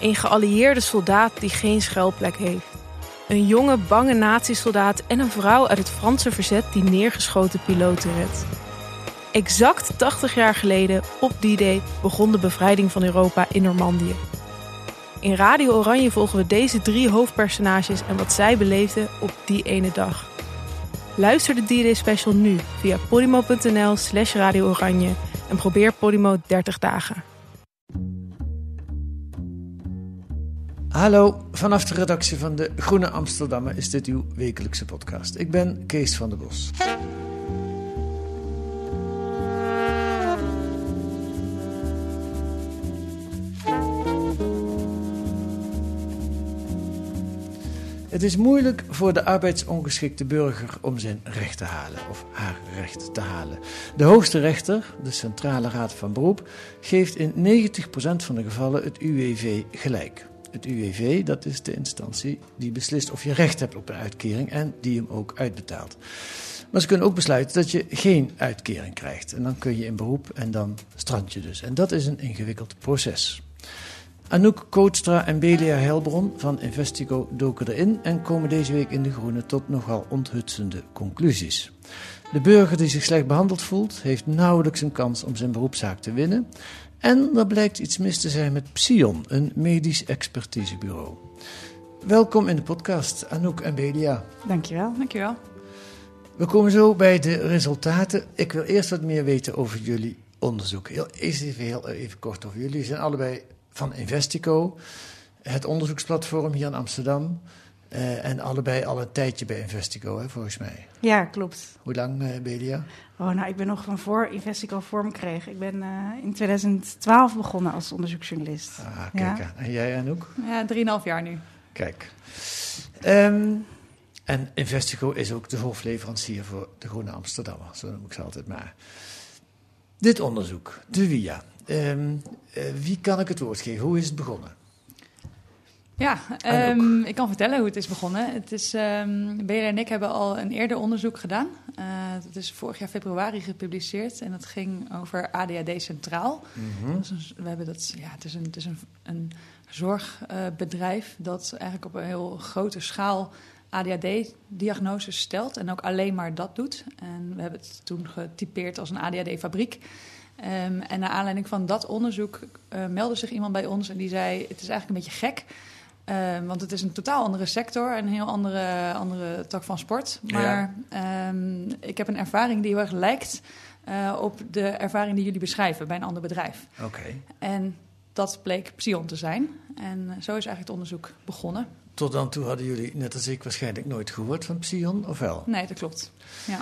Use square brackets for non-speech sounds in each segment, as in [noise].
Een geallieerde soldaat die geen schuilplek heeft. Een jonge, bange nazi-soldaat en een vrouw uit het Franse verzet die neergeschoten piloten redt. Exact 80 jaar geleden, op die day, begon de bevrijding van Europa in Normandië. In Radio Oranje volgen we deze drie hoofdpersonages en wat zij beleefden op die ene dag. Luister de D-Day special nu via podimo.nl slash Radio Oranje en probeer Podimo 30 dagen. Hallo, vanaf de redactie van de Groene Amsterdammer is dit uw wekelijkse podcast. Ik ben Kees van der Bos. Het is moeilijk voor de arbeidsongeschikte burger om zijn recht te halen of haar recht te halen. De hoogste rechter, de Centrale Raad van Beroep, geeft in 90% van de gevallen het UWV gelijk. Het UWV, dat is de instantie die beslist of je recht hebt op een uitkering en die hem ook uitbetaalt. Maar ze kunnen ook besluiten dat je geen uitkering krijgt. En dan kun je in beroep en dan strand je dus. En dat is een ingewikkeld proces. Anouk Kootstra en Belia Helbron van Investigo doken erin en komen deze week in De Groene tot nogal onthutsende conclusies. De burger die zich slecht behandeld voelt, heeft nauwelijks een kans om zijn beroepszaak te winnen. En er blijkt iets mis te zijn met Psion, een medisch expertisebureau. Welkom in de podcast, Anouk en Belia. Dankjewel. Dankjewel. We komen zo bij de resultaten. Ik wil eerst wat meer weten over jullie onderzoek. Heel, even, heel even kort over jullie. Jullie zijn allebei van Investico, het onderzoeksplatform hier in Amsterdam. Uh, en allebei al een tijdje bij Investico, hè, volgens mij. Ja, klopt. Hoe lang, uh, Belia? Oh, nou, ik ben nog van voor Investico vorm kreeg. Ik ben uh, in 2012 begonnen als onderzoeksjournalist. Ah, kijk ja. En jij, Anouk? Ja, 3,5 jaar nu. Kijk. Um, en Investico is ook de hoofdleverancier voor de Groene Amsterdammer, zo noem ik ze altijd maar. Dit onderzoek, de WIA. Um, wie kan ik het woord geven? Hoe is het begonnen? Ja, um, ik kan vertellen hoe het is begonnen. Het is, um, en ik hebben al een eerder onderzoek gedaan. Uh, dat is vorig jaar februari gepubliceerd en dat ging over ADHD Centraal. Mm -hmm. dus we hebben dat, ja, het is een, het is een, een zorgbedrijf dat eigenlijk op een heel grote schaal ADHD-diagnoses stelt en ook alleen maar dat doet. En we hebben het toen getypeerd als een ADHD-fabriek. Um, en naar aanleiding van dat onderzoek uh, meldde zich iemand bij ons en die zei: Het is eigenlijk een beetje gek. Um, want het is een totaal andere sector, een heel andere, andere tak van sport. Maar ja. um, ik heb een ervaring die heel erg lijkt uh, op de ervaring die jullie beschrijven bij een ander bedrijf. Oké. Okay. En dat bleek Psion te zijn. En zo is eigenlijk het onderzoek begonnen. Tot dan toe hadden jullie, net als ik, waarschijnlijk nooit gehoord van Psion, of wel? Nee, dat klopt. Ja.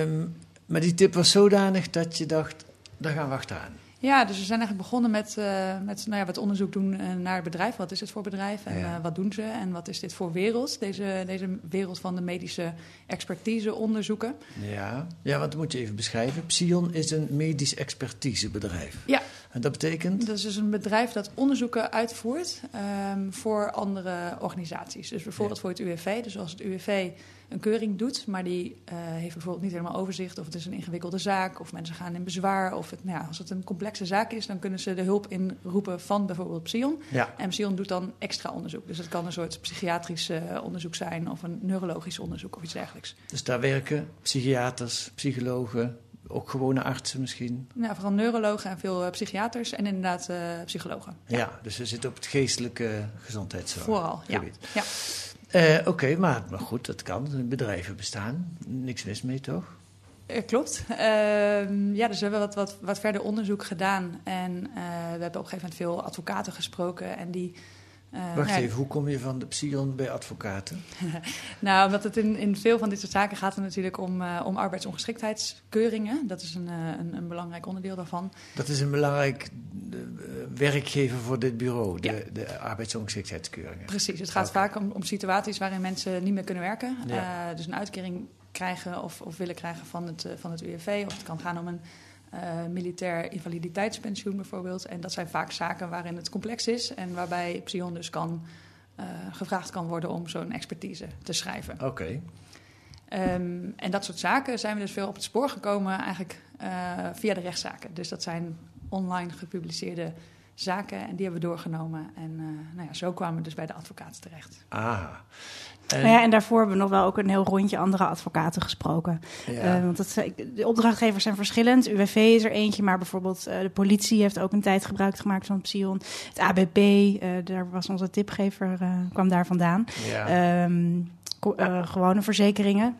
Um, maar die tip was zodanig dat je dacht, daar gaan we achteraan. Ja, dus we zijn eigenlijk begonnen met, uh, met nou ja, wat onderzoek doen uh, naar het bedrijf. Wat is het voor bedrijf en ja. uh, wat doen ze en wat is dit voor wereld? Deze, deze wereld van de medische expertise onderzoeken. Ja. ja, dat moet je even beschrijven. Psion is een medisch expertisebedrijf. Ja. En dat betekent? Dat is dus een bedrijf dat onderzoeken uitvoert um, voor andere organisaties. Dus bijvoorbeeld ja. voor het UWV. Dus als het UWV een keuring doet, maar die uh, heeft bijvoorbeeld niet helemaal overzicht of het is een ingewikkelde zaak of mensen gaan in bezwaar of het, nou ja, als het een complexe zaak is, dan kunnen ze de hulp inroepen van bijvoorbeeld Psion. Ja. En Psion doet dan extra onderzoek. Dus het kan een soort psychiatrisch uh, onderzoek zijn of een neurologisch onderzoek of iets dergelijks. Dus daar werken psychiaters, psychologen, ook gewone artsen misschien? Nou, vooral neurologen en veel uh, psychiaters en inderdaad uh, psychologen. Ja. ja. dus ze zitten op het geestelijke gezondheidszorg. Vooral, ja. ja. Uh, Oké, okay, maar, maar goed, dat kan. Bedrijven bestaan. Niks mis mee, toch? Uh, klopt. Uh, ja, dus we hebben wat, wat, wat verder onderzoek gedaan. En we hebben op een gegeven moment veel advocaten gesproken. En die Wacht ja, even, hoe kom je van de Psion bij advocaten? [laughs] nou, omdat het in, in veel van dit soort zaken gaat het natuurlijk om, uh, om arbeidsongeschiktheidskeuringen. Dat is een, uh, een, een, belangrijk onderdeel daarvan. Dat is een belangrijk werkgever voor dit bureau, de, ja. de arbeidsongeschiktheidskeuringen. Precies, het gaat okay. vaak om, om, situaties waarin mensen niet meer kunnen werken. Ja. dus een uitkering krijgen of, of willen krijgen van het, van het UWV. Of het kan gaan om een militair invaliditeitspensioen bijvoorbeeld. En dat zijn vaak zaken waarin het complex is en waarbij Psion dus kan, uh, gevraagd kan worden om zo'n expertise te schrijven. Oké. Okay. Um, en dat soort zaken zijn we dus veel op het spoor gekomen eigenlijk uh, via de rechtszaken. Dus dat zijn online gepubliceerde zaken en die hebben we doorgenomen. En nou ja, zo kwamen we dus bij de advocaat terecht. Ah. En... Nou ja, en daarvoor hebben we nog wel ook een heel rondje andere advocaten gesproken. Ja. Uh, want dat, de opdrachtgevers zijn verschillend. UWV is er eentje, maar bijvoorbeeld uh, de politie heeft ook een tijd gebruik gemaakt van Psion. Het ABP, uh, daar was onze tipgever, kwam daar vandaan. Ja. Um, gewone verzekeringen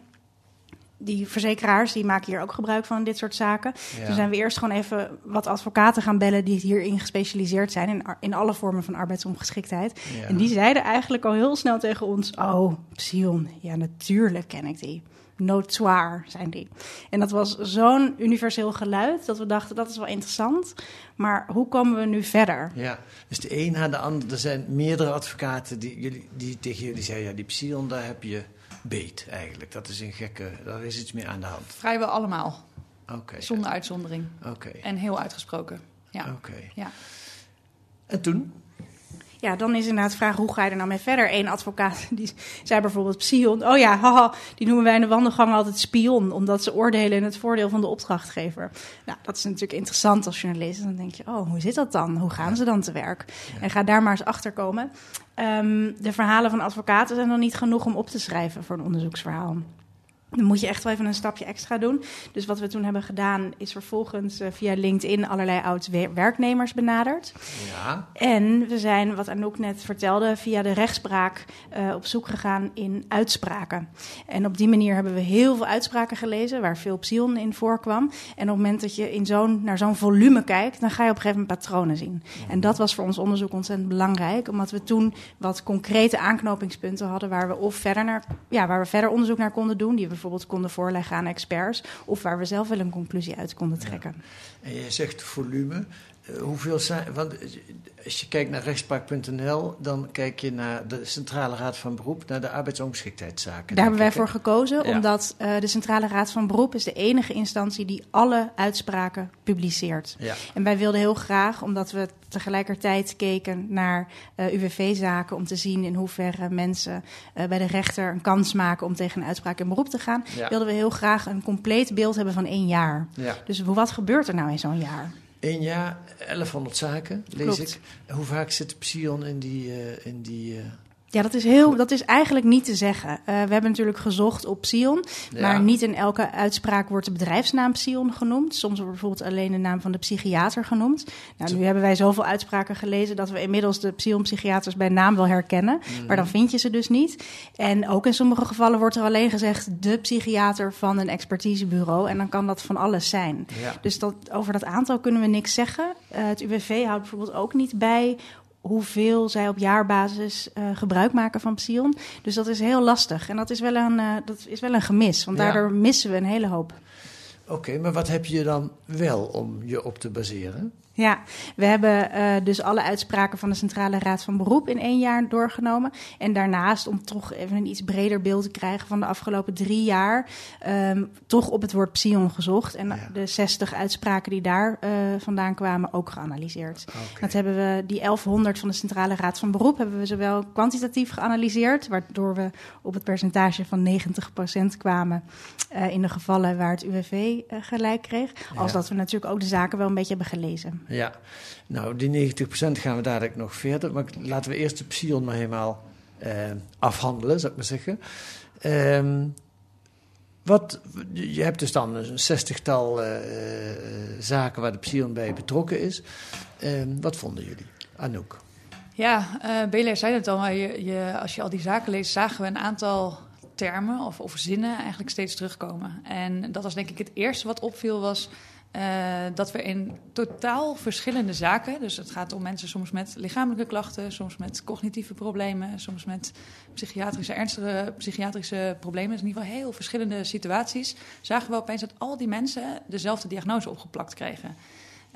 die verzekeraars die maken hier ook gebruik van dit soort zaken. Ja. Toen zijn we eerst gewoon even wat advocaten gaan bellen die hierin gespecialiseerd zijn in, in alle vormen van arbeidsongeschiktheid. Ja. En die zeiden eigenlijk al heel snel tegen ons: Oh, Psion, ja, natuurlijk ken ik die. Notoire zijn die. En dat was zo'n universeel geluid dat we dachten dat is wel interessant. Maar hoe komen we nu verder? Ja, dus de een na de ander. Er zijn meerdere advocaten die, jullie, die tegen jullie zeiden: ja, die Psion, daar heb je beet eigenlijk. Dat is een gekke, daar is iets meer aan de hand. Vrijwel allemaal. Oké. Okay. Zonder uitzondering. Oké. En heel uitgesproken. Ja. Oké. Ja. En toen? Ja, dan is inderdaad de vraag, hoe ga je er nou mee verder? Eén advocaat [laughs] die zei bijvoorbeeld Psion. Oh ja, haha, die noemen wij in de wandelgang altijd spion, omdat ze oordelen in het voordeel van de opdrachtgever. Nou, dat is natuurlijk interessant als journalist. Dan denk je, oh, hoe zit dat dan? Hoe gaan ze dan te werk? En ga daar maar eens achter komen. Um, de verhalen van advocaten zijn dan niet genoeg om op te schrijven voor een onderzoeksverhaal. Dan moet je echt wel even een stapje extra doen. Dus wat we toen hebben gedaan, is vervolgens uh, via LinkedIn allerlei oud-werknemers benaderd. Ja. En we zijn, wat Anouk net vertelde, via de rechtspraak uh, op zoek gegaan in uitspraken. En op die manier hebben we heel veel uitspraken gelezen, waar veel psion in voorkwam. En op het moment dat je in zo'n, naar zo'n volume kijkt, dan ga je op een gegeven moment patronen zien. Ja. En dat was voor ons onderzoek ontzettend belangrijk, omdat we toen wat concrete aanknopingspunten hadden waar we of verder naar, ja, waar we verder onderzoek naar konden doen, die we bijvoorbeeld konden voorleggen aan experts, of waar we zelf wel een conclusie uit konden trekken. Ja. En je zegt volume. Uh, hoeveel zijn. Want als je kijkt naar rechtspraak.nl, dan kijk je naar de Centrale Raad van Beroep, naar de arbeidsongeschiktheidszaken. Daar hebben wij voor gekozen, ja. omdat uh, de Centrale Raad van Beroep is de enige instantie die alle uitspraken publiceert. Ja. En wij wilden heel graag, omdat we tegelijkertijd keken naar uh, UWV-zaken om te zien in hoeverre mensen uh, bij de rechter een kans maken om tegen een uitspraak in beroep te gaan, ja. wilden we heel graag een compleet beeld hebben van één jaar. Ja. Dus wat gebeurt er nou in zo'n jaar? Eén jaar, 1100 zaken, lees Klopt. ik. Hoe vaak zit Psion in die... Uh, in die uh... Ja, dat is, heel, dat is eigenlijk niet te zeggen. Uh, we hebben natuurlijk gezocht op Psion, Ja. maar niet in elke uitspraak wordt de bedrijfsnaam Psion genoemd. Soms wordt bijvoorbeeld alleen de naam van de psychiater genoemd. Nou, nu hebben wij zoveel uitspraken gelezen dat we inmiddels de Psion-psychiaters bij naam wel herkennen, Mhm. maar dan vind je ze dus niet. En ook in sommige gevallen wordt er alleen gezegd de psychiater van een expertisebureau en dan kan dat van alles zijn. Ja. Dus dat, over dat aantal kunnen we niks zeggen. Uh, het UWV houdt bijvoorbeeld ook niet bij hoeveel zij op jaarbasis uh, gebruik maken van Psion. Dus dat is heel lastig. En dat is wel een, uh, dat is wel een gemis, want Ja. daardoor missen we een hele hoop. Oké, okay, maar wat heb je dan wel om je op te baseren? Ja, we hebben uh, dus alle uitspraken van de Centrale Raad van Beroep in één jaar doorgenomen. En daarnaast, om toch even een iets breder beeld te krijgen van de afgelopen drie jaar, um, toch op het woord psion gezocht. En Ja. de 60 uitspraken die daar uh, vandaan kwamen ook geanalyseerd. Oké. Dat hebben we, die 1100 van de Centrale Raad van Beroep, hebben we zowel kwantitatief geanalyseerd, waardoor we op het percentage van 90% kwamen uh, in de gevallen waar het UWV gelijk kreeg. Als dat we natuurlijk ook de zaken wel een beetje hebben gelezen. Ja, nou die 90% gaan we dadelijk nog verder. Maar laten we eerst de Psion maar helemaal eh, afhandelen, zou ik maar zeggen. Ehm, wat, je hebt dus dan een zestigtal uh, zaken waar de Psion bij betrokken is. Ehm, wat vonden jullie? Anouk? Ja, uh, Belair zei het al, maar je, als je al die zaken leest, zagen we een aantal termen of, of zinnen eigenlijk steeds terugkomen. En dat was denk ik het eerste wat opviel was Uh, dat we in totaal verschillende zaken, dus het gaat om mensen soms met lichamelijke klachten, soms met cognitieve problemen, soms met psychiatrische, ernstige psychiatrische problemen, dus in ieder geval heel verschillende situaties, zagen we opeens dat al die mensen dezelfde diagnose opgeplakt kregen.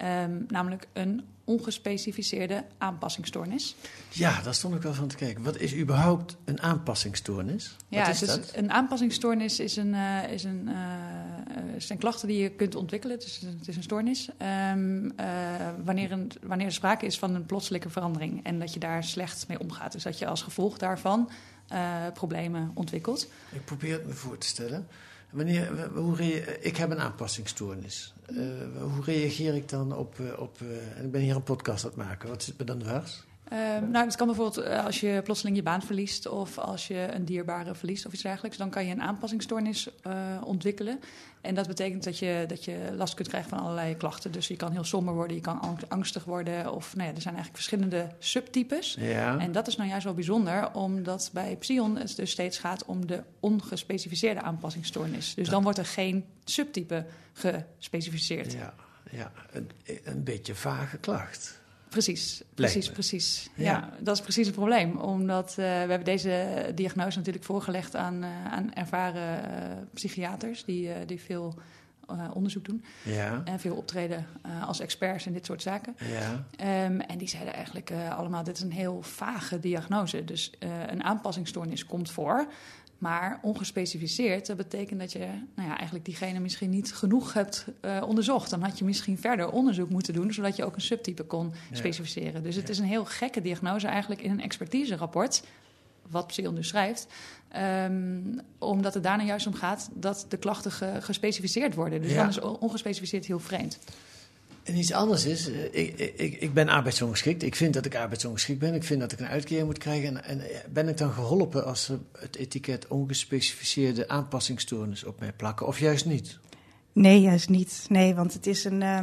Um, namelijk een ongespecificeerde aanpassingsstoornis. Ja, daar stond ik wel van te kijken. Wat is überhaupt een aanpassingsstoornis? Ja, Wat is dus dat? een aanpassingsstoornis is een, uh, is een, uh, zijn klachten die je kunt ontwikkelen. Dus het is een stoornis. Um, uh, wanneer, een, wanneer er sprake is van een plotselinge verandering en dat je daar slecht mee omgaat. Dus dat je als gevolg daarvan problemen ontwikkelt. Ik probeer het me voor te stellen. Wanneer, hoe ik heb een aanpassingsstoornis. Uh, hoe reageer ik dan op... op uh, ik ben hier een podcast aan het maken. Wat zit me dan dwars? Uh, nou, het kan bijvoorbeeld als je plotseling je baan verliest... of als je een dierbare verliest of iets dergelijks... dan kan je een aanpassingsstoornis ontwikkelen. En dat betekent dat je, dat je last kunt krijgen van allerlei klachten. Dus je kan heel somber worden, je kan angstig worden. Of nou ja, er zijn eigenlijk verschillende subtypes. Ja. En dat is nou juist wel bijzonder, omdat bij Psion het dus steeds gaat om de ongespecificeerde aanpassingsstoornis. Dus dan wordt er geen subtype gespecificeerd. Ja, ja. Een, een beetje vage klacht. Precies, precies, precies. Ja. ja. dat is precies het probleem. Omdat uh, we hebben deze diagnose natuurlijk voorgelegd aan, uh, aan ervaren uh, psychiaters die, die veel onderzoek doen. Ja. En veel optreden als experts in dit soort zaken. Ja. Um, en die zeiden eigenlijk allemaal, dit is een heel vage diagnose. Dus een aanpassingsstoornis komt voor. Maar ongespecificeerd, dat betekent dat je nou ja, eigenlijk diegene misschien niet genoeg hebt uh, onderzocht. Dan had je misschien verder onderzoek moeten doen, zodat je ook een subtype kon ja. specificeren. Dus het ja. is een heel gekke diagnose eigenlijk in een expertiserapport, wat Psion dus schrijft. Um, omdat het daarna juist om gaat dat de klachten ge gespecificeerd worden. Dus dan is ongespecificeerd heel vreemd. En iets anders is, ik, ik, ik ben arbeidsongeschikt. Ik vind dat ik arbeidsongeschikt ben. Ik vind dat ik een uitkering moet krijgen. En, en ben ik dan geholpen als ze het etiket ongespecificeerde aanpassingsstoornis op mij plakken? Of juist niet? Nee, juist niet. Nee, want het is een, uh,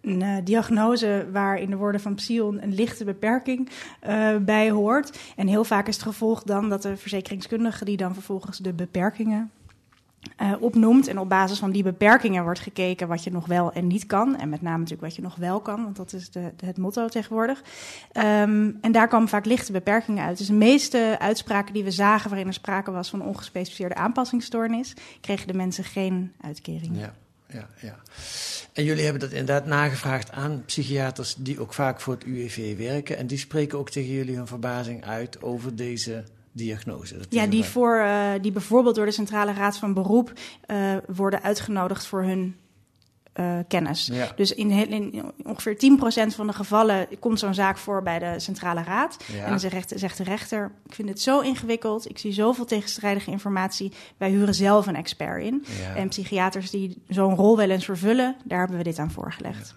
een diagnose waar in de woorden van Psion een lichte beperking bij hoort. En heel vaak is het gevolg dan dat de verzekeringskundige die dan vervolgens de beperkingen uh, opnoemt. En op basis van die beperkingen wordt gekeken wat je nog wel en niet kan. En met name natuurlijk wat je nog wel kan, want dat is de, het motto tegenwoordig. Um, en daar komen vaak lichte beperkingen uit. Dus de meeste uitspraken die we zagen waarin er sprake was van ongespecificeerde aanpassingsstoornis, kregen de mensen geen uitkering. Ja. Ja, ja. En jullie hebben dat inderdaad nagevraagd aan psychiaters die ook vaak voor het UWV werken. En die spreken ook tegen jullie hun verbazing uit over deze diagnose. Dat ja, die, voor, uh, die bijvoorbeeld door de Centrale Raad van Beroep uh, worden uitgenodigd voor hun uh, kennis. Ja. Dus in, in ongeveer 10% van de gevallen komt zo'n zaak voor bij de Centrale Raad. Ja. En dan zegt, zegt de rechter: Ik vind het zo ingewikkeld, ik zie zoveel tegenstrijdige informatie. Wij huren zelf een expert in. Ja. En psychiaters die zo'n rol wel eens vervullen, daar hebben we dit aan voorgelegd.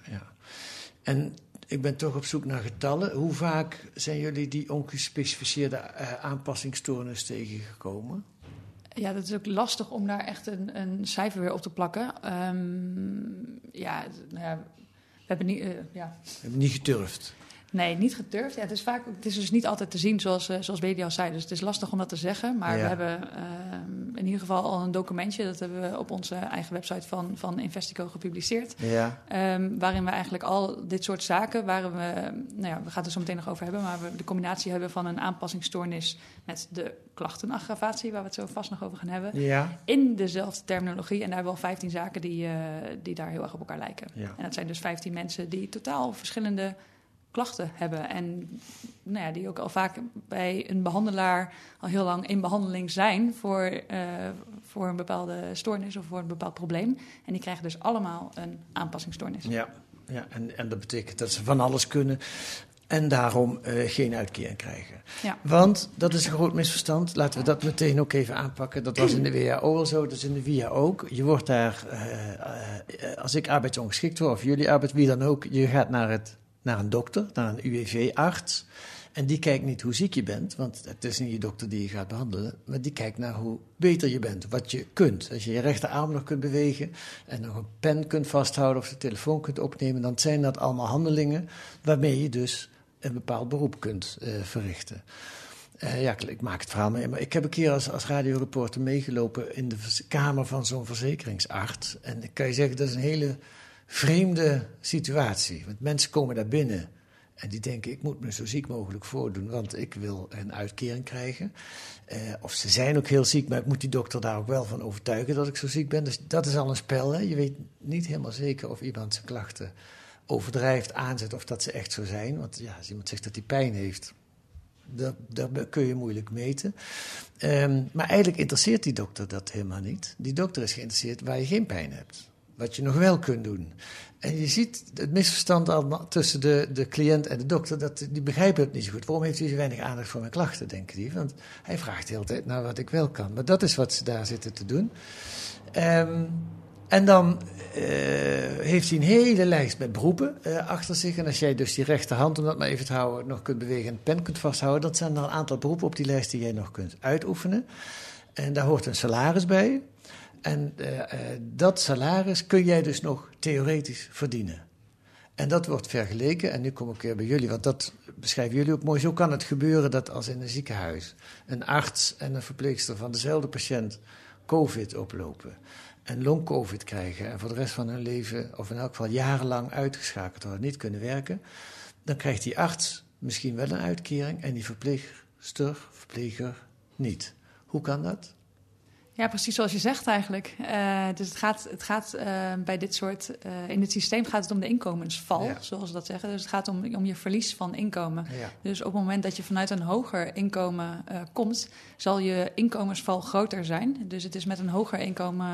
En ik ben toch op zoek naar getallen. Hoe vaak zijn jullie die ongespecificeerde uh, aanpassingsstoornis tegengekomen? Ja, dat is ook lastig om daar echt een, een cijfer weer op te plakken. Um, ja, nou ja, we hebben niet. Uh, ja. We hebben niet gedurfd. Nee, niet gedurfd. Ja, het, is vaak, het is dus niet altijd te zien, zoals, uh, zoals Bedi al zei. Dus het is lastig om dat te zeggen. Maar Ja. we hebben uh, in ieder geval al een documentje... dat hebben we op onze eigen website van, van Investico gepubliceerd. Ja, Um, waarin we eigenlijk al dit soort zaken, waar we, nou ja, we gaan het er zo meteen nog over hebben, maar we de combinatie hebben van een aanpassingsstoornis met de klachtenaggravatie, waar we het zo vast nog over gaan hebben, ja, in dezelfde terminologie. En daar hebben we al 15 zaken die, uh, die daar heel erg op elkaar lijken. En dat zijn dus 15 mensen die totaal verschillende klachten hebben. En nou ja, die ook al vaak bij een behandelaar al heel lang in behandeling zijn voor, uh, voor een bepaalde stoornis of voor een bepaald probleem. En die krijgen dus allemaal een aanpassingsstoornis. ja. ja. En, en dat betekent dat ze van alles kunnen en daarom uh, geen uitkering krijgen. Ja. Want dat is een groot misverstand. Laten we dat meteen ook even aanpakken. Dat was in de WHO al zo, dat is in de VIA ook. Je wordt daar, uh, uh, als ik arbeidsongeschikt word, of jullie arbeid, wie dan ook, je gaat naar, het, naar een dokter, naar een UWV-arts. En die kijkt niet hoe ziek je bent, want het is niet je dokter die je gaat behandelen, maar die kijkt naar hoe beter je bent, wat je kunt. Als je je rechterarm nog kunt bewegen en nog een pen kunt vasthouden of de telefoon kunt opnemen, dan zijn dat allemaal handelingen waarmee je dus een bepaald beroep kunt uh, verrichten. Uh, ja, ik maak het verhaal mee, maar ik heb een keer als, als radioreporter meegelopen in de kamer van zo'n verzekeringsarts. En ik kan je zeggen, dat is een hele vreemde situatie. Want mensen komen daar binnen en die denken: ik moet me zo ziek mogelijk voordoen, want ik wil een uitkering krijgen. Uh, of ze zijn ook heel ziek, maar ik moet die dokter daar ook wel van overtuigen dat ik zo ziek ben. Dus dat is al een spel. Hè? Je weet niet helemaal zeker of iemand zijn klachten overdrijft, aanzet of dat ze echt zo zijn. Want ja, als iemand zegt dat hij pijn heeft, dat, dat kun je moeilijk meten. Um, maar eigenlijk interesseert die dokter dat helemaal niet. Die dokter is geïnteresseerd waar je geen pijn hebt. Wat je nog wel kunt doen. En je ziet het misverstand al tussen de, de cliënt en de dokter. Dat, die begrijpen het niet zo goed. Waarom heeft hij zo weinig aandacht voor mijn klachten, denken die? Want hij vraagt de hele tijd naar wat ik wel kan. Maar dat is wat ze daar zitten te doen. Um, en dan uh, heeft hij een hele lijst met beroepen uh, achter zich. En als jij dus die rechterhand, om dat maar even te houden, nog kunt bewegen en pen kunt vasthouden, dat zijn dan een aantal beroepen op die lijst die jij nog kunt uitoefenen. En daar hoort een salaris bij. En uh, dat salaris kun jij dus nog theoretisch verdienen. En dat wordt vergeleken, en nu kom ik weer bij jullie, want dat beschrijven jullie ook mooi. Zo kan het gebeuren dat als in een ziekenhuis een arts en een verpleegster van dezelfde patiënt COVID oplopen en long-covid krijgen en voor de rest van hun leven, of in elk geval jarenlang uitgeschakeld worden, niet kunnen werken, dan krijgt die arts misschien wel een uitkering en die verpleegster, verpleger niet. Hoe kan dat? Ja, precies zoals je zegt eigenlijk. Uh, dus het gaat, het gaat uh, bij dit soort. Uh, in het systeem gaat het om de inkomensval, ja. zoals we dat zeggen. Dus het gaat om, om je verlies van inkomen. Ja. Dus op het moment dat je vanuit een hoger inkomen komt, zal je inkomensval groter zijn. Dus het is met een hoger inkomen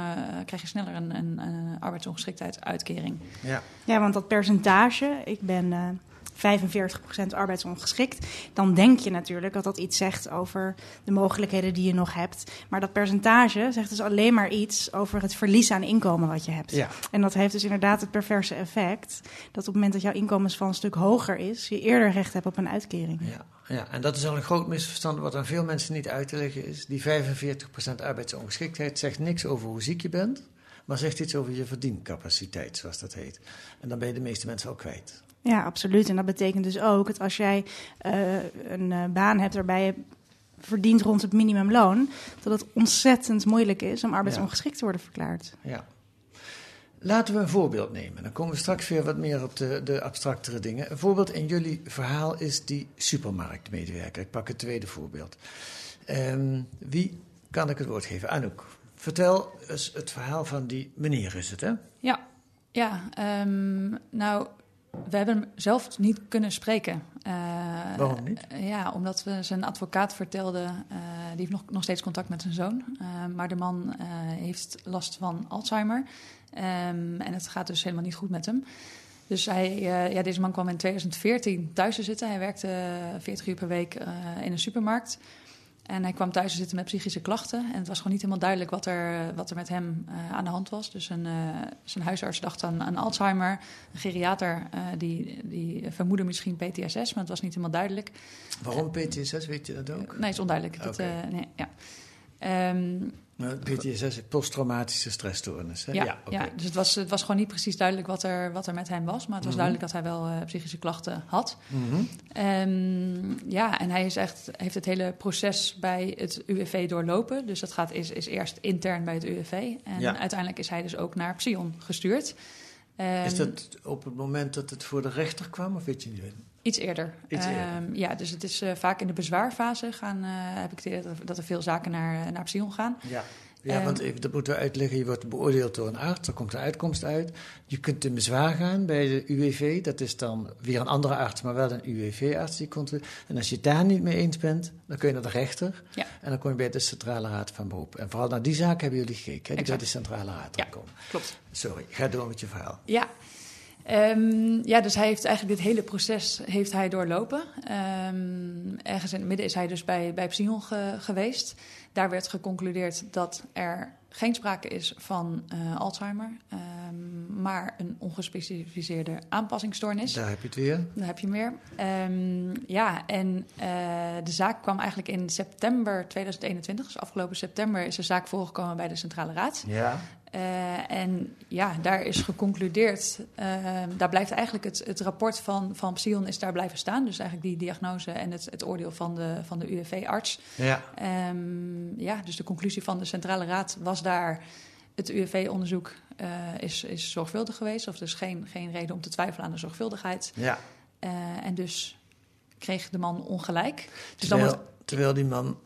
krijg je sneller een, een, een arbeidsongeschiktheidsuitkering. Ja. ja, want dat percentage, ik ben 45% arbeidsongeschikt, dan denk je natuurlijk dat dat iets zegt over de mogelijkheden die je nog hebt. Maar dat percentage zegt dus alleen maar iets over het verlies aan inkomen wat je hebt. Ja. En dat heeft dus inderdaad het perverse effect dat op het moment dat jouw inkomensval een stuk hoger is, je eerder recht hebt op een uitkering. Ja. Ja, en dat is al een groot misverstand wat aan veel mensen niet uit te leggen is. Die 45% arbeidsongeschiktheid zegt niks over hoe ziek je bent, maar zegt iets over je verdiencapaciteit, zoals dat heet. En dan ben je de meeste mensen al kwijt. Ja, absoluut. En dat betekent dus ook dat als jij uh, een uh, baan hebt waarbij je verdient rond het minimumloon, dat het ontzettend moeilijk is om arbeidsongeschikt te worden verklaard. Ja. Laten we een voorbeeld nemen. Dan komen we straks weer wat meer op de, de abstractere dingen. Een voorbeeld in jullie verhaal is die supermarktmedewerker. Ik pak het tweede voorbeeld. Um, wie kan ik het woord geven? Anouk, vertel eens het verhaal van die meneer, is het hè? Ja, ja um, nou we hebben hem zelf niet kunnen spreken. Uh, Waarom niet? ja, omdat we zijn advocaat vertelde, uh, die heeft nog, nog steeds contact met zijn zoon. Maar de man heeft last van Alzheimer. Um, en het gaat dus helemaal niet goed met hem. Dus hij, ja, deze man kwam in 2014 thuis te zitten. Hij werkte 40 uur per week in een supermarkt. En hij kwam thuis te zitten met psychische klachten. En het was gewoon niet helemaal duidelijk wat er, wat er met hem uh, aan de hand was. Dus een, uh, zijn huisarts dacht aan, aan Alzheimer. Een geriater uh, die, die vermoedde misschien PTSS, maar het was niet helemaal duidelijk. Waarom PTSS, weet je dat ook? nee, is onduidelijk. Okay. Dat, nee, ja. Um, PTSS is posttraumatische stressstoornis. Hè? Ja, ja, okay. ja, dus het was, het was gewoon niet precies duidelijk wat er, wat er met hem was. Maar het was mm -hmm. duidelijk dat hij wel uh, psychische klachten had. Mm -hmm. um, ja, en hij is echt, heeft het hele proces bij het UWV doorlopen. Dus dat gaat, is, is eerst intern bij het UWV. En ja. uiteindelijk is hij dus ook naar Psion gestuurd. Um, is dat op het moment dat het voor de rechter kwam, of weet je niet? Iets eerder. Iets eerder. Um, ja, dus het is uh, vaak in de bezwaarfase gaan, uh, heb ik het idee dat, er veel zaken naar, naar Psion gaan. Ja. Ja, um, want even, dat moeten we uitleggen. Je wordt beoordeeld door een arts, er komt een uitkomst uit. Je kunt in bezwaar gaan bij de UWV. Dat is dan weer een andere arts, maar wel een UWV-arts die controleert. En als je het daar niet mee eens bent, dan kun je naar de rechter. Ja. En dan kom je bij de Centrale Raad van Beroep. En vooral naar die zaak hebben jullie gekeken, hè, die bij de Centrale Raad ja, komen. klopt. Sorry, ga door met je verhaal. Ja, Um, ja, dus hij heeft eigenlijk dit hele proces heeft hij doorlopen. Um, ergens in het midden is hij dus bij, bij Psion ge, geweest. Daar werd geconcludeerd dat er geen sprake is van uh, Alzheimer, um, maar een ongespecificeerde aanpassingsstoornis. Daar heb je het weer. Daar heb je meer. ja, en uh, de zaak kwam eigenlijk in september 2021. Dus afgelopen september is de zaak voorgekomen bij de Centrale Raad. Ja. Uh, en ja, daar is geconcludeerd, uh, daar blijft eigenlijk het, het rapport van, van Psion is daar blijven staan. Dus eigenlijk die diagnose en het, het oordeel van de, van de UWV-arts. Ja. Um, ja, dus de conclusie van de Centrale Raad was daar het UWV-onderzoek is, is zorgvuldig geweest. Of dus geen, geen reden om te twijfelen aan de zorgvuldigheid. Ja. en dus kreeg de man ongelijk. Dus terwijl, dan terwijl die man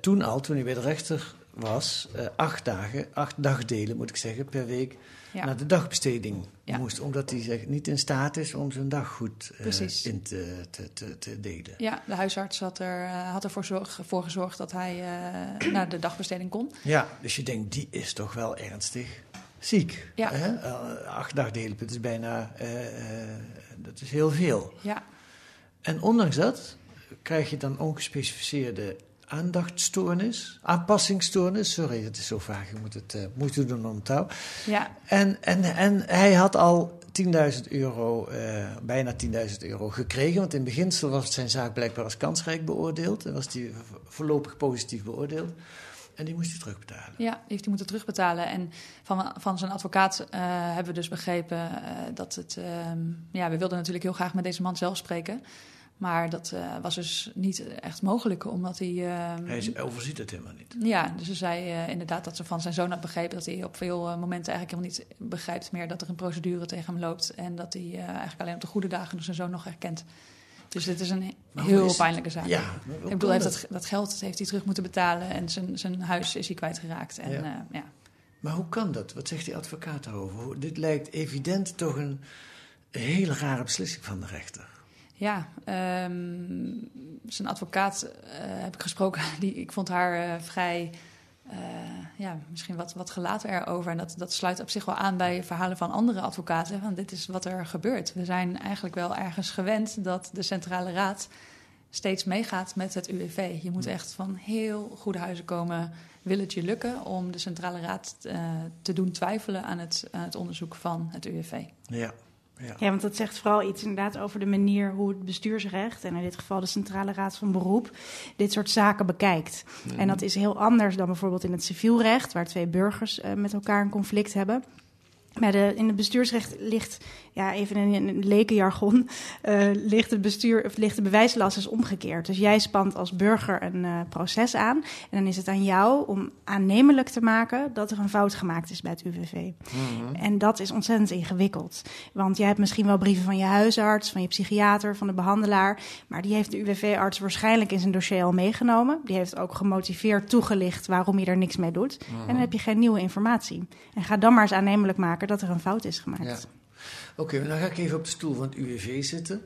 toen al, toen hij bij de rechter was, acht dagen, acht dagdelen moet ik zeggen, per week naar de dagbesteding moest. Omdat hij zeg, niet in staat is om zijn dag goed uh, in te, te, te, te, delen. Ja, de huisarts had, er, uh, had ervoor zorg, voor gezorgd dat hij uh, naar de dagbesteding kon. Ja, dus je denkt, die is toch wel ernstig ziek. Ja. Hè? acht dagdelen, dat is bijna, dat is heel veel. Ja. En ondanks dat krijg je dan ongespecificeerde aandachtstoornis, aanpassingsstoornis. Sorry, het is zo vaag, je moet het uh, moeite doen om touw. Ja. En, en, en hij had al 10.000 euro, uh, bijna 10.000 euro gekregen. Want in beginsel was zijn zaak blijkbaar als kansrijk beoordeeld. En was die voorlopig positief beoordeeld. En die moest hij terugbetalen. Ja, die heeft hij moeten terugbetalen. En van, van zijn advocaat uh, hebben we dus begrepen dat het... Ehm, ja, we wilden natuurlijk heel graag met deze man zelf spreken. Maar dat uh, was dus niet echt mogelijk, omdat hij... Uh, hij overziet het helemaal niet. Ja, dus ze zei uh, inderdaad dat ze van zijn zoon had begrepen... dat hij op veel eh, momenten eigenlijk helemaal niet begrijpt meer... dat er een procedure tegen hem loopt. En dat hij eigenlijk alleen op de goede dagen dus zijn zoon nog herkent. Dus dit is een heel pijnlijke zaak. Ja, ik bedoel, heeft dat, dat, geld heeft hij terug moeten betalen... en zijn, zijn huis is hij kwijtgeraakt. En, ja. ja. Maar hoe kan dat? Wat zegt die advocaat daarover? Dit lijkt evident toch een hele rare beslissing van de rechter. Ja, um, zijn advocaat uh, heb ik gesproken. [laughs] Die, ik vond haar uh, vrij, uh, ja, misschien wat, wat gelaten erover. En dat, dat sluit op zich wel aan bij verhalen van andere advocaten. Van dit is wat er gebeurt. We zijn eigenlijk wel ergens gewend dat de Centrale Raad steeds meegaat met het UWV. Je moet echt van heel goede huizen komen. Wil het je lukken om de Centrale Raad te doen twijfelen aan het, aan het onderzoek van het UWV? Ja. Ja. ja. want dat zegt vooral iets inderdaad over de manier hoe het bestuursrecht, en in dit geval de Centrale Raad van Beroep, dit soort zaken bekijkt. En dat is heel anders dan bijvoorbeeld in het civielrecht, waar twee burgers uh, met elkaar een conflict hebben. Maar de, in het bestuursrecht ligt, ja, even in een lekenjargon, uh, ligt, het bestuur, of ligt de bewijslast is omgekeerd. Dus jij spant als burger een uh, proces aan. En dan is het aan jou om aannemelijk te maken dat er een fout gemaakt is bij het UWV. Mm -hmm. En dat is ontzettend ingewikkeld. Want jij hebt misschien wel brieven van je huisarts, van je psychiater, van de behandelaar. Maar die heeft de UWV-arts waarschijnlijk in zijn dossier al meegenomen. Die heeft ook gemotiveerd toegelicht waarom je er niks mee doet. Mm -hmm. En dan heb je geen nieuwe informatie. En ga dan maar eens aannemelijk maken dat er een fout is gemaakt. Ja. Oké, dan ga ik even op de stoel van het UWV zitten.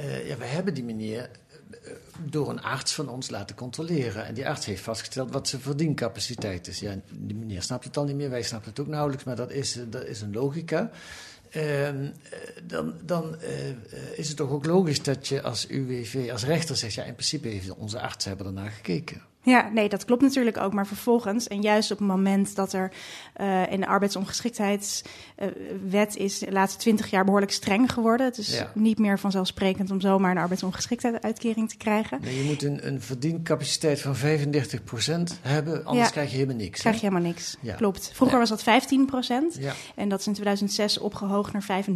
Uh, ja, we hebben die meneer uh, door een arts van ons laten controleren. En die arts heeft vastgesteld wat zijn verdiencapaciteit is. Ja, die meneer snapt het al niet meer, wij snappen het ook nauwelijks, maar dat is, dat is een logica. Uh, dan, dan is het toch ook logisch dat je als UWV, als rechter zegt... ja, in principe heeft onze arts hebben ernaar gekeken. Ja, nee, dat klopt natuurlijk ook. Maar vervolgens, en juist op het moment dat er uh, in de arbeidsongeschiktheidswet uh, is de laatste twintig jaar behoorlijk streng geworden. Het is ja. niet meer vanzelfsprekend om zomaar een arbeidsongeschiktheidsuitkering te krijgen. Nee, je moet een, een verdiencapaciteit van 35% hebben, anders ja, krijg je helemaal niks. Krijg je helemaal niks, ja. klopt. Vroeger was dat 15% en dat is in 2006 opgehoogd naar 35%,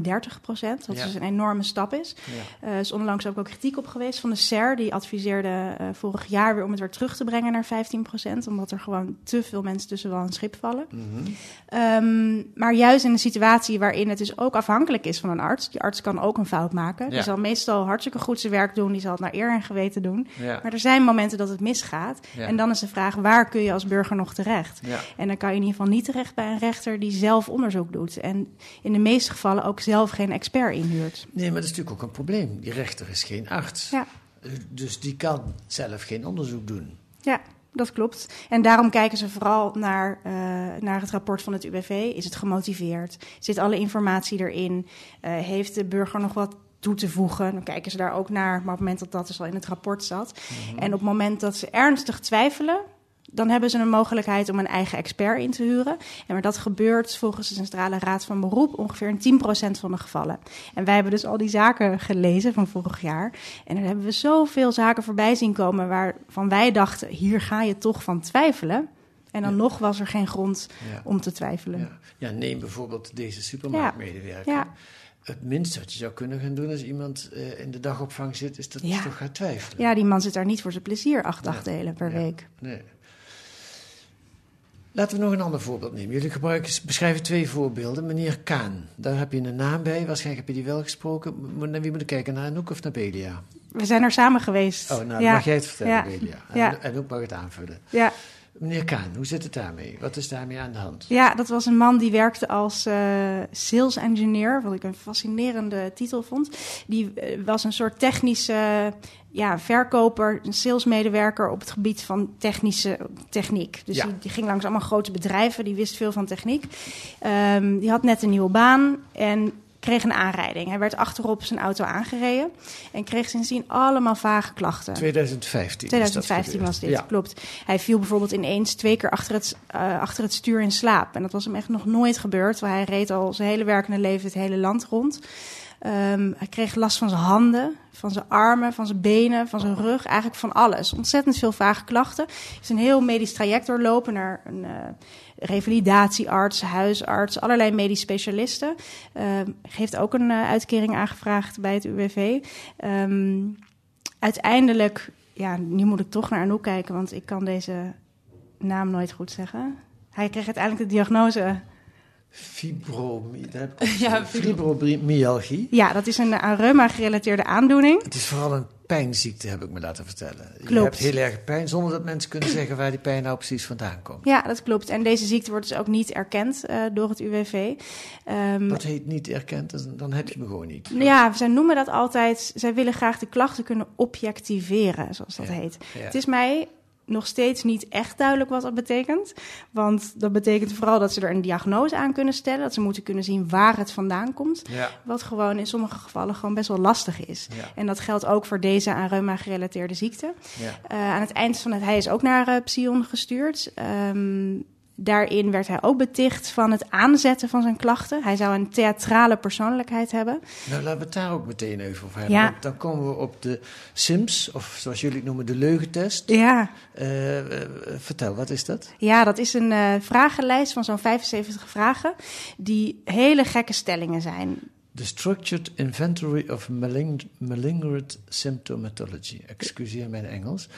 wat dus een enorme stap is. Er uh, is onlangs ook, ook kritiek op geweest van de SER, die adviseerde uh, vorig jaar weer om het weer terug te brengen naar 15%, omdat er gewoon te veel mensen tussen wel een schip vallen. Mm -hmm. um, maar juist in een situatie waarin het dus ook afhankelijk is van een arts. Die arts kan ook een fout maken. Ja. Die zal meestal hartstikke goed zijn werk doen. Die zal het naar eer en geweten doen. Ja. Maar er zijn momenten dat het misgaat. Ja. En dan is de vraag, waar kun je als burger nog terecht? En dan kan je in ieder geval niet terecht bij een rechter die zelf onderzoek doet. En in de meeste gevallen ook zelf geen expert inhuurt. Nee, maar dat is natuurlijk ook een probleem. Die rechter is geen arts. Ja. Dus die kan zelf geen onderzoek doen. Ja, dat klopt. En daarom kijken ze vooral naar, uh, naar het rapport van het UWV. Is het gemotiveerd? Zit alle informatie erin? Uh, heeft de burger nog wat toe te voegen? Dan kijken ze daar ook naar. Maar op het moment dat dat dus al in het rapport zat. Mm -hmm. En op het moment dat ze ernstig twijfelen dan hebben ze een mogelijkheid om een eigen expert in te huren. En maar dat gebeurt volgens de Centrale Raad van Beroep ongeveer in 10% van de gevallen. En wij hebben dus al die zaken gelezen van vorig jaar. En dan hebben we zoveel zaken voorbij zien komen waarvan wij dachten: hier ga je toch van twijfelen. En dan ja. nog was er geen grond ja. om te twijfelen. Ja. ja, neem bijvoorbeeld deze supermarktmedewerker. Ja. Het minste wat je zou kunnen gaan doen als iemand uh, in de dagopvang zit, is dat je toch gaat twijfelen. Ja, die man zit daar niet voor zijn plezier acht dagdelen per week. Nee. Laten we nog een ander voorbeeld nemen. Jullie gebruiken, beschrijven twee voorbeelden. Meneer Kaan, daar heb je een naam bij. Waarschijnlijk heb je die wel gesproken. Naar wie moet ik kijken? Naar Anouk of naar Belia? We zijn er samen geweest. Oh, nou, ja. mag jij het vertellen, ja. Belia. En, ja. en ook mag het aanvullen. Ja. Meneer Kaan, hoe zit het daarmee? Wat is daarmee aan de hand? Ja, dat was een man die werkte als uh, sales engineer, wat ik een fascinerende titel vond. Die uh, was een soort technische ja, verkoper, een salesmedewerker op het gebied van technische techniek. Dus Ja. die, die ging langs allemaal grote bedrijven, die wist veel van techniek. Ehm, die had net een nieuwe baan en kreeg een aanrijding. Hij werd achterop zijn auto aangereden en kreeg sindsdien allemaal vage klachten. 2015. 2015 was dit, Ja. klopt. Hij viel bijvoorbeeld ineens twee keer achter het, eh, achter het stuur in slaap. En dat was hem echt nog nooit gebeurd. Want hij reed al zijn hele werkende leven het hele land rond. Ehm, hij kreeg last van zijn handen, van zijn armen, van zijn benen, van zijn rug. Eigenlijk van alles. Ontzettend veel vage klachten. Hij is een heel medisch traject doorlopen naar een eh, revalidatiearts, huisarts, allerlei medisch specialisten. Ehm, heeft ook een eh, uitkering aangevraagd bij het UWV. Ehm, uiteindelijk, ja, nu moet ik toch naar Anouk kijken, want ik kan deze naam nooit goed zeggen. Hij kreeg uiteindelijk de diagnose. Fibromyalgie. [laughs] Ja, gezien. Fibromyalgie. Ja, dat is een aan reuma-gerelateerde aandoening. Het is vooral een pijnziekte, heb ik me laten vertellen. Je Klopt. hebt heel erg pijn, zonder dat mensen kunnen zeggen waar die pijn nou precies vandaan komt. Ja, dat klopt. En deze ziekte wordt dus ook niet erkend eh, door het UWV. Ehm, Dat heet niet erkend, dan- dan heb je me gewoon niet. ja, zij noemen dat altijd. Zij willen graag de klachten kunnen objectiveren, zoals dat Ja, heet. ja. Het is mij nog steeds niet echt duidelijk wat dat betekent. Want dat betekent vooral dat ze er een diagnose aan kunnen stellen. Dat ze moeten kunnen zien waar het vandaan komt. Ja. Wat gewoon in sommige gevallen gewoon best wel lastig is. Ja. En dat geldt ook voor deze aan reuma gerelateerde ziekte. Ja. Eh, aan het eind van het, hij is ook naar eh, Psion gestuurd. Ehm, daarin werd hij ook beticht van het aanzetten van zijn klachten. Hij zou een theatrale persoonlijkheid hebben. Nou, laten we het daar ook meteen even over hebben. Ja. Want dan komen we op de SIMS, of zoals jullie het noemen, de leugentest. Ja, Eh, eh, vertel, wat is dat? ja dat is een eh, vragenlijst van zo'n 75 vragen. Die hele gekke stellingen zijn. The Structured Inventory of Malignant Symptomatology. Excuseer mijn Engels.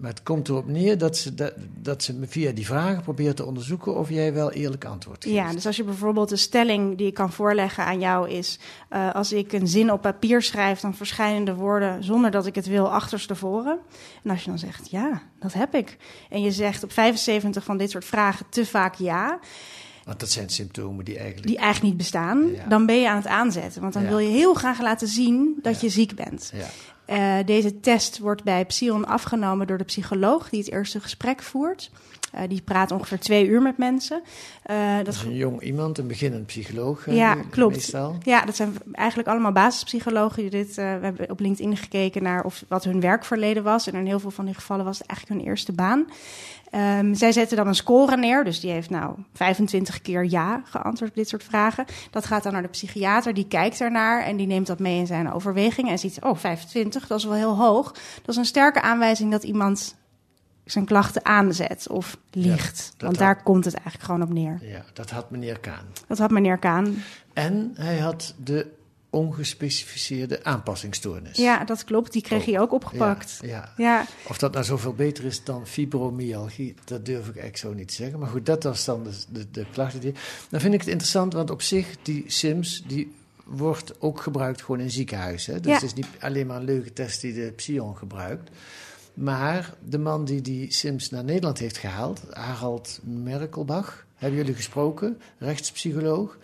Maar het komt erop neer dat ze, dat, dat ze via die vragen probeert te onderzoeken of jij wel eerlijk antwoord geeft. Ja, dus als je bijvoorbeeld een stelling die ik kan voorleggen aan jou is... eh, als ik een zin op papier schrijf, dan verschijnen de woorden zonder dat ik het wil achterstevoren. En als je dan zegt, ja, dat heb ik. En je zegt op 75 van dit soort vragen te vaak ja, Want dat zijn symptomen die eigenlijk... die eigenlijk niet bestaan, Ja. dan ben je aan het aanzetten. Want dan Ja. wil je heel graag laten zien dat je ziek bent. Ja. Eh, deze test wordt bij Psion afgenomen door de psycholoog die het eerste gesprek voert. Eh, die praat ongeveer twee uur met mensen. Eh, Dat dat is een jong iemand, een beginnend psycholoog. Ja, klopt. Meestal. Ja, dat zijn eigenlijk allemaal basispsychologen. Dit, we hebben op LinkedIn gekeken naar of, wat hun werkverleden was. En in heel veel van die gevallen was het eigenlijk hun eerste baan. Ehm, zij zetten dan een score neer. Dus die heeft nou 25 keer ja geantwoord op dit soort vragen. Dat gaat dan naar de psychiater. Die kijkt ernaar en die neemt dat mee in zijn overwegingen. En ziet, oh, 25, dat is wel heel hoog. Dat is een sterke aanwijzing dat iemand zijn klachten aanzet of liegt. Want had- daar komt het eigenlijk gewoon op neer. Ja, dat had meneer Kaan. Dat had meneer Kaan. En hij had de ongespecificeerde aanpassingsstoornis. Ja, dat klopt. Die kreeg Oh, hij ook opgepakt. Ja, ja. Ja, Of dat nou zoveel beter is dan fibromyalgie, dat durf ik eigenlijk zo niet te zeggen. Maar goed, dat was dan de, de, de klachten. Die... Dan vind ik het interessant, want op zich, die SIMS, die wordt ook gebruikt gewoon in ziekenhuizen. Dus Ja. het is niet alleen maar een leugentest die de Psion gebruikt. Maar de man die die SIMS naar Nederland heeft gehaald, Harald Merkelbach, hebben jullie gesproken, rechtspsycholoog.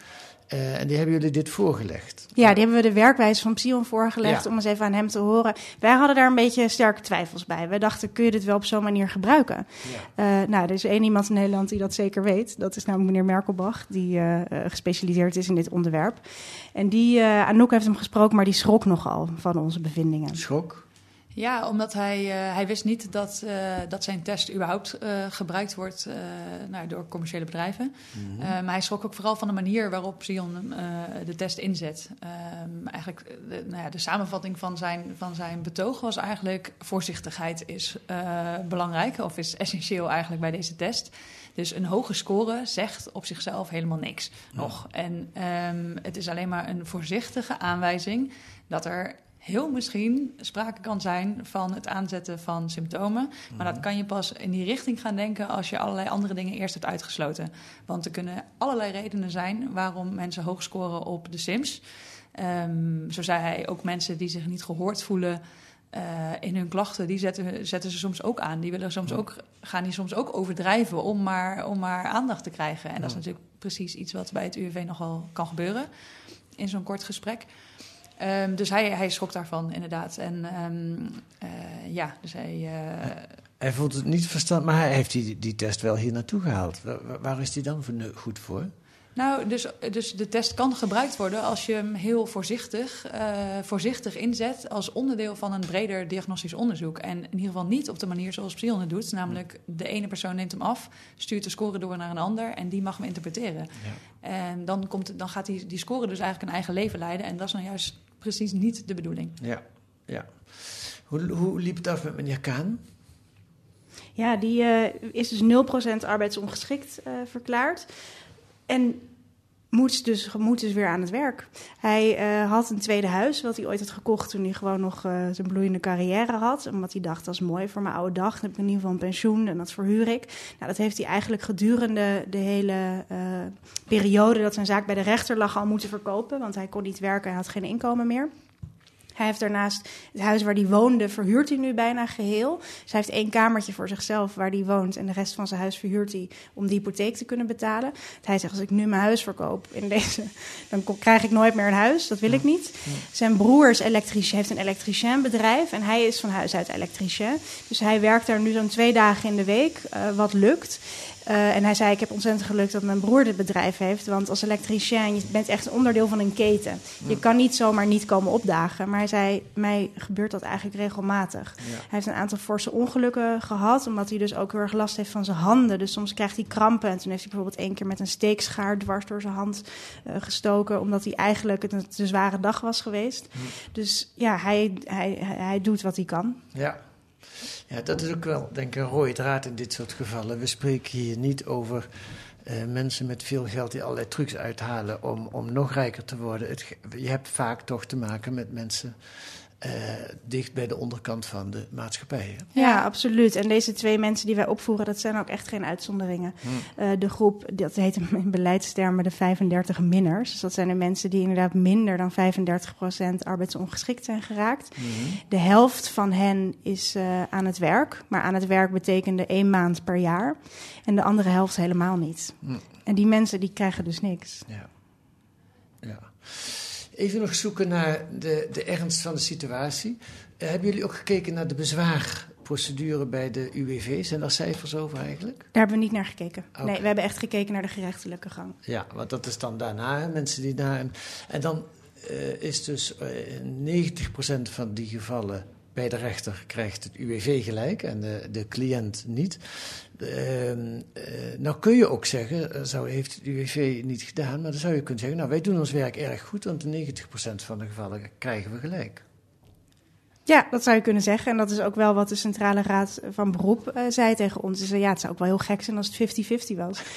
Eh, en die hebben jullie dit voorgelegd. ja, die hebben we de werkwijze van Psion voorgelegd Ja. om eens even aan hem te horen. Wij hadden daar een beetje sterke twijfels bij. Wij dachten, kun je dit wel op zo'n manier gebruiken? Ja. Eh, nou, er is één iemand in Nederland die dat zeker weet. Dat is namelijk meneer Merkelbach, die eh, gespecialiseerd is in dit onderwerp. En die, Anouk heeft hem gesproken, maar die schrok nogal van onze bevindingen. Schok? Ja, omdat hij, eh, hij wist niet dat, eh, dat zijn test überhaupt eh, gebruikt wordt nou, door commerciële bedrijven. Mhm. Maar hij schrok ook vooral van de manier waarop Sion eh, de test inzet. Ehm, eigenlijk, de, nou ja, de samenvatting van zijn, van zijn betoog was eigenlijk... voorzichtigheid is belangrijk of is essentieel eigenlijk bij deze test. Dus een hoge score zegt op zichzelf helemaal niks nog. En ehm, het is alleen maar een voorzichtige aanwijzing dat er heel misschien sprake kan zijn van het aanzetten van symptomen. Maar dat kan je pas in die richting gaan denken als je allerlei andere dingen eerst hebt uitgesloten. Want er kunnen allerlei redenen zijn waarom mensen hoog scoren op de Sims. Ehm, zo zei hij ook mensen die zich niet gehoord voelen. eh, in hun klachten, die zetten, zetten ze soms ook aan. Die willen soms ook, gaan die soms ook overdrijven om maar, om maar aandacht te krijgen. En dat is natuurlijk precies iets wat bij het UWV nogal kan gebeuren in zo'n kort gesprek. Ehm, dus hij, hij schrok daarvan, inderdaad. En ehm, eh, ja, dus hij. eh, Hij vond het niet verstand, maar hij heeft die, die test wel hier naartoe gehaald. Waar, waar is die dan goed voor? Nou, dus, dus de test kan gebruikt worden als je hem heel voorzichtig, eh, voorzichtig inzet als onderdeel van een breder diagnostisch onderzoek. En in ieder geval niet op de manier zoals Psion het doet. Namelijk, de ene persoon neemt hem af, stuurt de score door naar een ander en die mag hem interpreteren. En dan, komt, dan gaat die, die score dus eigenlijk een eigen leven leiden. En dat is nou juist precies niet de bedoeling. Ja, ja. Hoe, hoe liep het af met meneer Kaan? Ja, die eh, is dus 0% arbeidsongeschikt eh, verklaard. En moet dus, moet dus weer aan het werk. Hij eh, had een tweede huis, wat hij ooit had gekocht toen hij gewoon nog eh, zijn bloeiende carrière had. Omdat hij dacht, dat is mooi voor mijn oude dag. Dan heb ik in ieder geval een pensioen en dat verhuur ik. Nou, dat heeft hij eigenlijk gedurende de hele eh, periode dat zijn zaak bij de rechter lag al moeten verkopen. Want hij kon niet werken en had geen inkomen meer. Hij heeft daarnaast het huis waar hij woonde, verhuurt hij nu bijna geheel. Dus hij heeft één kamertje voor zichzelf waar hij woont. En de rest van zijn huis verhuurt hij om de hypotheek te kunnen betalen. Hij zegt, als ik nu mijn huis verkoop in deze, dan krijg ik nooit meer een huis. Dat wil ik niet. Zijn broer is elektricien, heeft een elektricienbedrijf. En hij is van huis uit elektricien. Dus hij werkt daar nu zo'n twee dagen in de week, eh, wat lukt. Eh, en hij zei, ik heb ontzettend geluk dat mijn broer dit bedrijf heeft. Want als elektricien, je bent echt een onderdeel van een keten. Je kan niet zomaar niet komen opdagen. Maar hij zei, mij gebeurt dat eigenlijk regelmatig. Hij heeft een aantal forse ongelukken gehad. Omdat hij dus ook heel erg last heeft van zijn handen. Dus soms krijgt hij krampen. En toen heeft hij bijvoorbeeld één keer met een steekschaar dwars door zijn hand eh, gestoken. Omdat hij eigenlijk het een te zware dag was geweest. Dus ja, hij, hij, hij, hij doet wat hij kan. Ja. Ja, dat is ook wel, denk ik, een rode draad in dit soort gevallen. We spreken hier niet over eh, mensen met veel geld die allerlei trucs uithalen om, om nog rijker te worden. Het, je hebt vaak toch te maken met mensen eh, dicht bij de onderkant van de maatschappij. hè? Ja, absoluut. En deze twee mensen die wij opvoeren, dat zijn ook echt geen uitzonderingen. Eh, de groep, dat heet [laughs] in beleidstermen de 35 minners. Dus dat zijn de mensen die inderdaad minder dan 35% arbeidsongeschikt zijn geraakt. De helft van hen is eh, aan het werk. Maar aan het werk betekende één maand per jaar. En de andere helft helemaal niet. Hm. En die mensen die krijgen dus niks. Ja. ja. Even nog zoeken naar de, de ernst van de situatie. Eh, hebben jullie ook gekeken naar de bezwaarprocedure bij de UWV? Zijn daar cijfers over eigenlijk? Daar hebben we niet naar gekeken. Nee, we hebben echt gekeken naar de gerechtelijke gang. Ja, want dat is dan daarna, hè, mensen die daar... En, dan eh, is dus eh 90% van die gevallen bij de rechter krijgt het UWV gelijk en de, de cliënt niet. Eh, nou kun je ook zeggen, eh, zou, heeft het UWV niet gedaan, maar dan zou je kunnen zeggen, nou wij doen ons werk erg goed, want in 90% van de gevallen krijgen we gelijk. Ja, dat zou je kunnen zeggen. En dat is ook wel wat de Centrale Raad van Beroep eh, zei tegen ons. Ze zei, ja, het zou ook wel heel gek zijn als het 50-50 was. [laughs]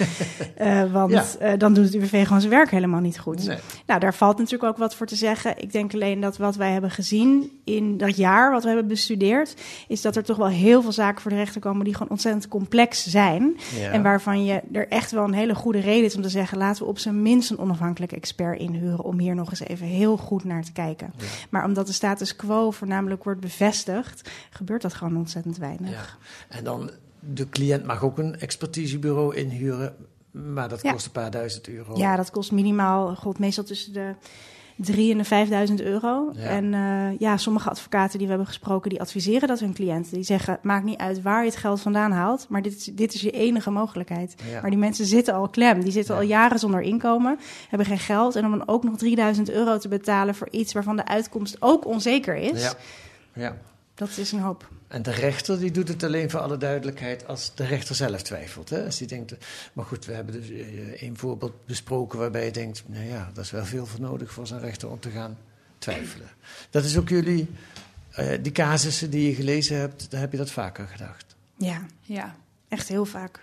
Eh, want Ja. eh, dan doet het UWV gewoon zijn werk helemaal niet goed. Nee. Nou, daar valt natuurlijk ook wat voor te zeggen. Ik denk alleen dat wat wij hebben gezien in dat jaar, wat we hebben bestudeerd, is dat er toch wel heel veel zaken voor de rechter komen die gewoon ontzettend complex zijn. Ja. En waarvan je er echt wel een hele goede reden is om te zeggen: laten we op zijn minst een onafhankelijke expert inhuren om hier nog eens even heel goed naar te kijken. Maar omdat de status quo voornamelijk wordt bevestigd, gebeurt dat gewoon ontzettend weinig. Ja. En dan, de cliënt mag ook een expertisebureau inhuren, maar dat Ja. kost een paar duizend euro. Ja, dat kost minimaal, god, meestal tussen de 3 en de 5000 euro. Ja. En eh, ja, sommige advocaten die we hebben gesproken, die adviseren dat hun cliënten. Die zeggen, maakt niet uit waar je het geld vandaan haalt, maar dit is, dit is je enige mogelijkheid. Ja. Maar die mensen zitten al klem. Die zitten Ja. al jaren zonder inkomen, hebben geen geld. En om dan ook nog 3000 euro te betalen voor iets waarvan de uitkomst ook onzeker is, Ja. dat is een hoop. En de rechter die doet het alleen voor alle duidelijkheid als de rechter zelf twijfelt. Hè? Als die denkt, maar goed, we hebben dus eh, één voorbeeld besproken waarbij je denkt, nou ja, dat is wel veel voor nodig voor zo'n rechter om te gaan twijfelen. Dat is ook jullie, eh, die casussen die je gelezen hebt, daar heb je dat vaker gedacht. Ja, Ja, echt heel vaak.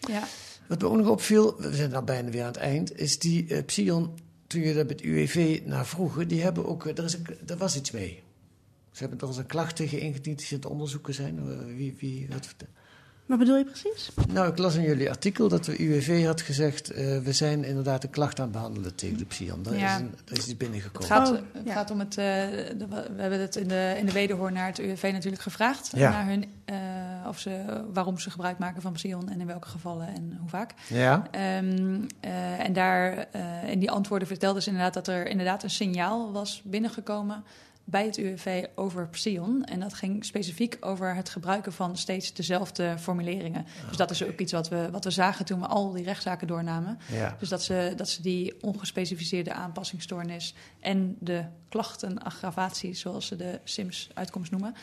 ja. Wat me ook nog opviel, we zijn al bijna weer aan het eind, is die eh Psion, toen je daar met UWV naar vroegen, die hebben ook, er, is er was iets mee. Ze hebben er als een klacht tegen ingediend die ze aan het onderzoeken zijn. Eh, Wie, wie, wat, Wat bedoel je precies? nou, ik las in jullie artikel dat de UWV had gezegd... eh, we zijn inderdaad een klacht aan het behandelen tegen de Psion. Daar, Ja. is, een, daar is iets Het binnengekomen. gaat, Oh, het ja. gaat om het. eh, de- we hebben het in de, in de wederhoor naar het UWV natuurlijk gevraagd. Ja. Naar hun, eh, of ze, waarom ze gebruik maken van Psion en in welke gevallen en hoe vaak. Ja? Ehm, eh, en daar, eh, in die antwoorden vertelden ze inderdaad dat er inderdaad een signaal was binnengekomen bij het UWV over Psion. En dat ging specifiek over het gebruiken van steeds dezelfde formuleringen. Dus dat is ook iets wat we, wat we zagen toen we al die rechtszaken doornamen. Ja. Dus dat ze, dat ze die ongespecificeerde aanpassingsstoornis en de klachtenaggravatie, zoals ze de SIMS-uitkomst noemen,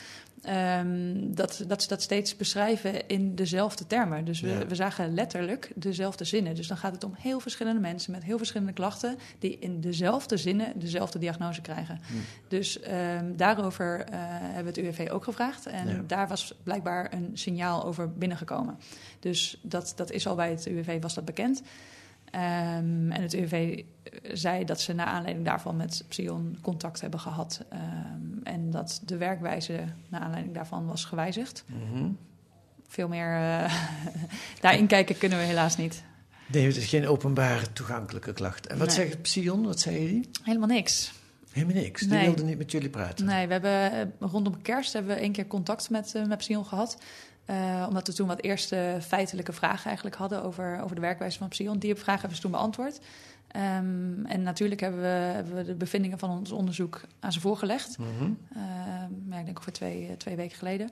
ehm, dat, dat ze dat steeds beschrijven in dezelfde termen. Dus we, Ja. we zagen letterlijk dezelfde zinnen. Dus dan gaat het om heel verschillende mensen met heel verschillende klachten, die in dezelfde zinnen dezelfde diagnose krijgen. Hm. Dus ehm, daarover eh, hebben we het UWV ook gevraagd. En Ja. daar was blijkbaar een signaal over binnengekomen. Dus dat, dat is al bij het UWV was dat bekend. Ehm, en het UWV zei dat ze naar aanleiding daarvan met Psion contact hebben gehad. Ehm, en dat de werkwijze naar aanleiding daarvan was gewijzigd. Mhm. Veel meer eh, [laughs] daarin kijken kunnen we helaas niet. Nee, het is geen openbare toegankelijke klacht. En wat Nee. zegt Psion? Wat zei die? Helemaal niks. Helemaal niks. Die Nee. wilde niet met jullie praten. Nee, we hebben eh, rondom kerst hebben we één keer contact met, eh met Psion gehad. Eh, omdat we toen wat eerste feitelijke vragen eigenlijk hadden over, over de werkwijze van Psion. Die vragen hebben ze toen beantwoord. Ehm, en natuurlijk hebben we, hebben we de bevindingen van ons onderzoek aan ze voorgelegd. Mhm. Ehm, ja, ik denk ongeveer twee, eh, twee weken geleden.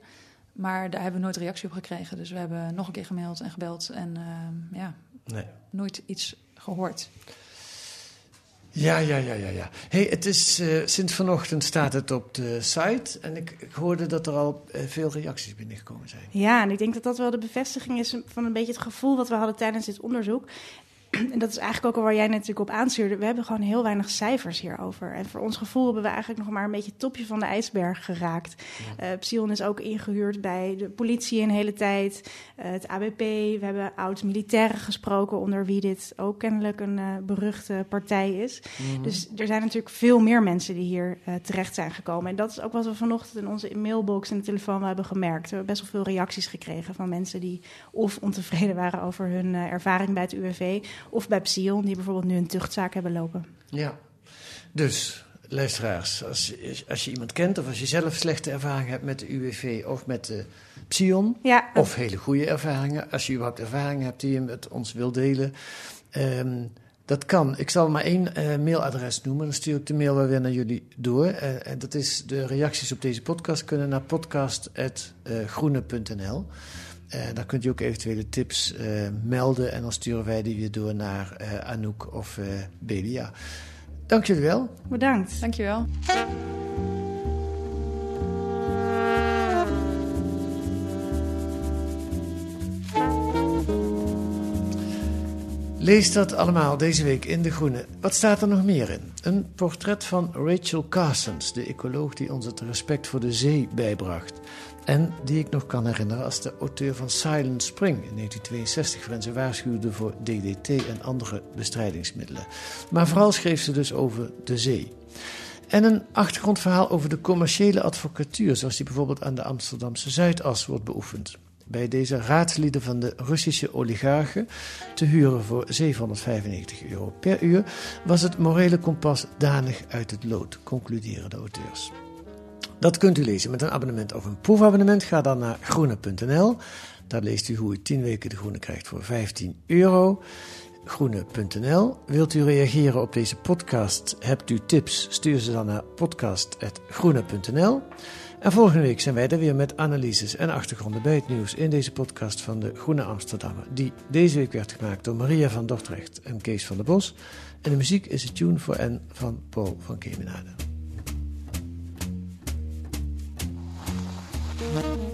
Maar daar hebben we nooit reactie op gekregen. Dus we hebben nog een keer gemaild en gebeld. En ehm, ja, Nee. nooit iets gehoord. Ja, ja, ja, ja, ja. Hey, het is, eh, sinds vanochtend staat het op de site. En ik, ik hoorde dat er al eh, veel reacties binnengekomen zijn. Ja, en ik denk dat dat wel de bevestiging is van een beetje het gevoel wat we hadden tijdens dit onderzoek. [clears throat] En dat is eigenlijk ook al waar jij natuurlijk op aanstuurde. We hebben gewoon heel weinig cijfers hierover. En voor ons gevoel hebben we eigenlijk nog maar een beetje het topje van de ijsberg geraakt. Eh Psion is ook ingehuurd bij de politie een hele tijd. eh, het ABP, we hebben oud-militairen gesproken... onder wie dit ook kennelijk een eh, beruchte partij is. Dus er zijn natuurlijk veel meer mensen die hier eh, terecht zijn gekomen. En dat is ook wat we vanochtend in onze mailbox en de telefoon hebben gemerkt. We hebben best wel veel reacties gekregen van mensen die of ontevreden waren over hun eh, ervaring bij het UWV... of bij Psion, die bijvoorbeeld nu een tuchtzaak hebben lopen. Ja. Dus, luisteraars, als, je- als je iemand kent of als je zelf slechte ervaringen hebt met de UWV of met de Psion, Ja, of hele goede ervaringen, als je überhaupt ervaringen hebt die je met ons wilt delen, ehm, dat kan. Ik zal maar één eh, mailadres noemen, dan stuur ik de mail wel weer naar jullie door. Eh, en dat is de reacties op deze podcast kunnen naar podcast.groene.nl. Eh, daar kunt u ook eventuele tips eh, melden en dan sturen wij die weer door naar eh, Anouk of eh Belia. Dank jullie wel. bedankt. Dankjewel. Lees dat allemaal deze week in De Groene. Wat staat er nog meer in? Een portret van Rachel Carsons, de ecoloog die ons het respect voor de zee bijbracht. En die ik nog kan herinneren als de auteur van Silent Spring in 1962, waarin ze waarschuwde voor DDT en andere bestrijdingsmiddelen. Maar vooral schreef ze dus over de zee. En een achtergrondverhaal over de commerciële advocatuur, zoals die bijvoorbeeld aan de Amsterdamse Zuidas wordt beoefend. Bij deze raadslieden van de Russische oligarchen, te huren voor 795 euro per uur, was het morele kompas danig uit het lood, concluderen de auteurs. Dat kunt u lezen met een abonnement of een proefabonnement. Ga dan naar groene.nl. Daar leest u hoe u 10 weken de groene krijgt voor 15 euro. Groene.nl. Wilt u reageren op deze podcast? Hebt u tips? Stuur ze dan naar podcast.groene.nl. En volgende week zijn wij er weer met analyses en achtergronden bij het nieuws in deze podcast van de Groene Amsterdammer. Die deze week werd gemaakt door Maria van Dordrecht en Kees van der Bos. En de muziek is het Tune for N van Paul van Kemenade. Bye.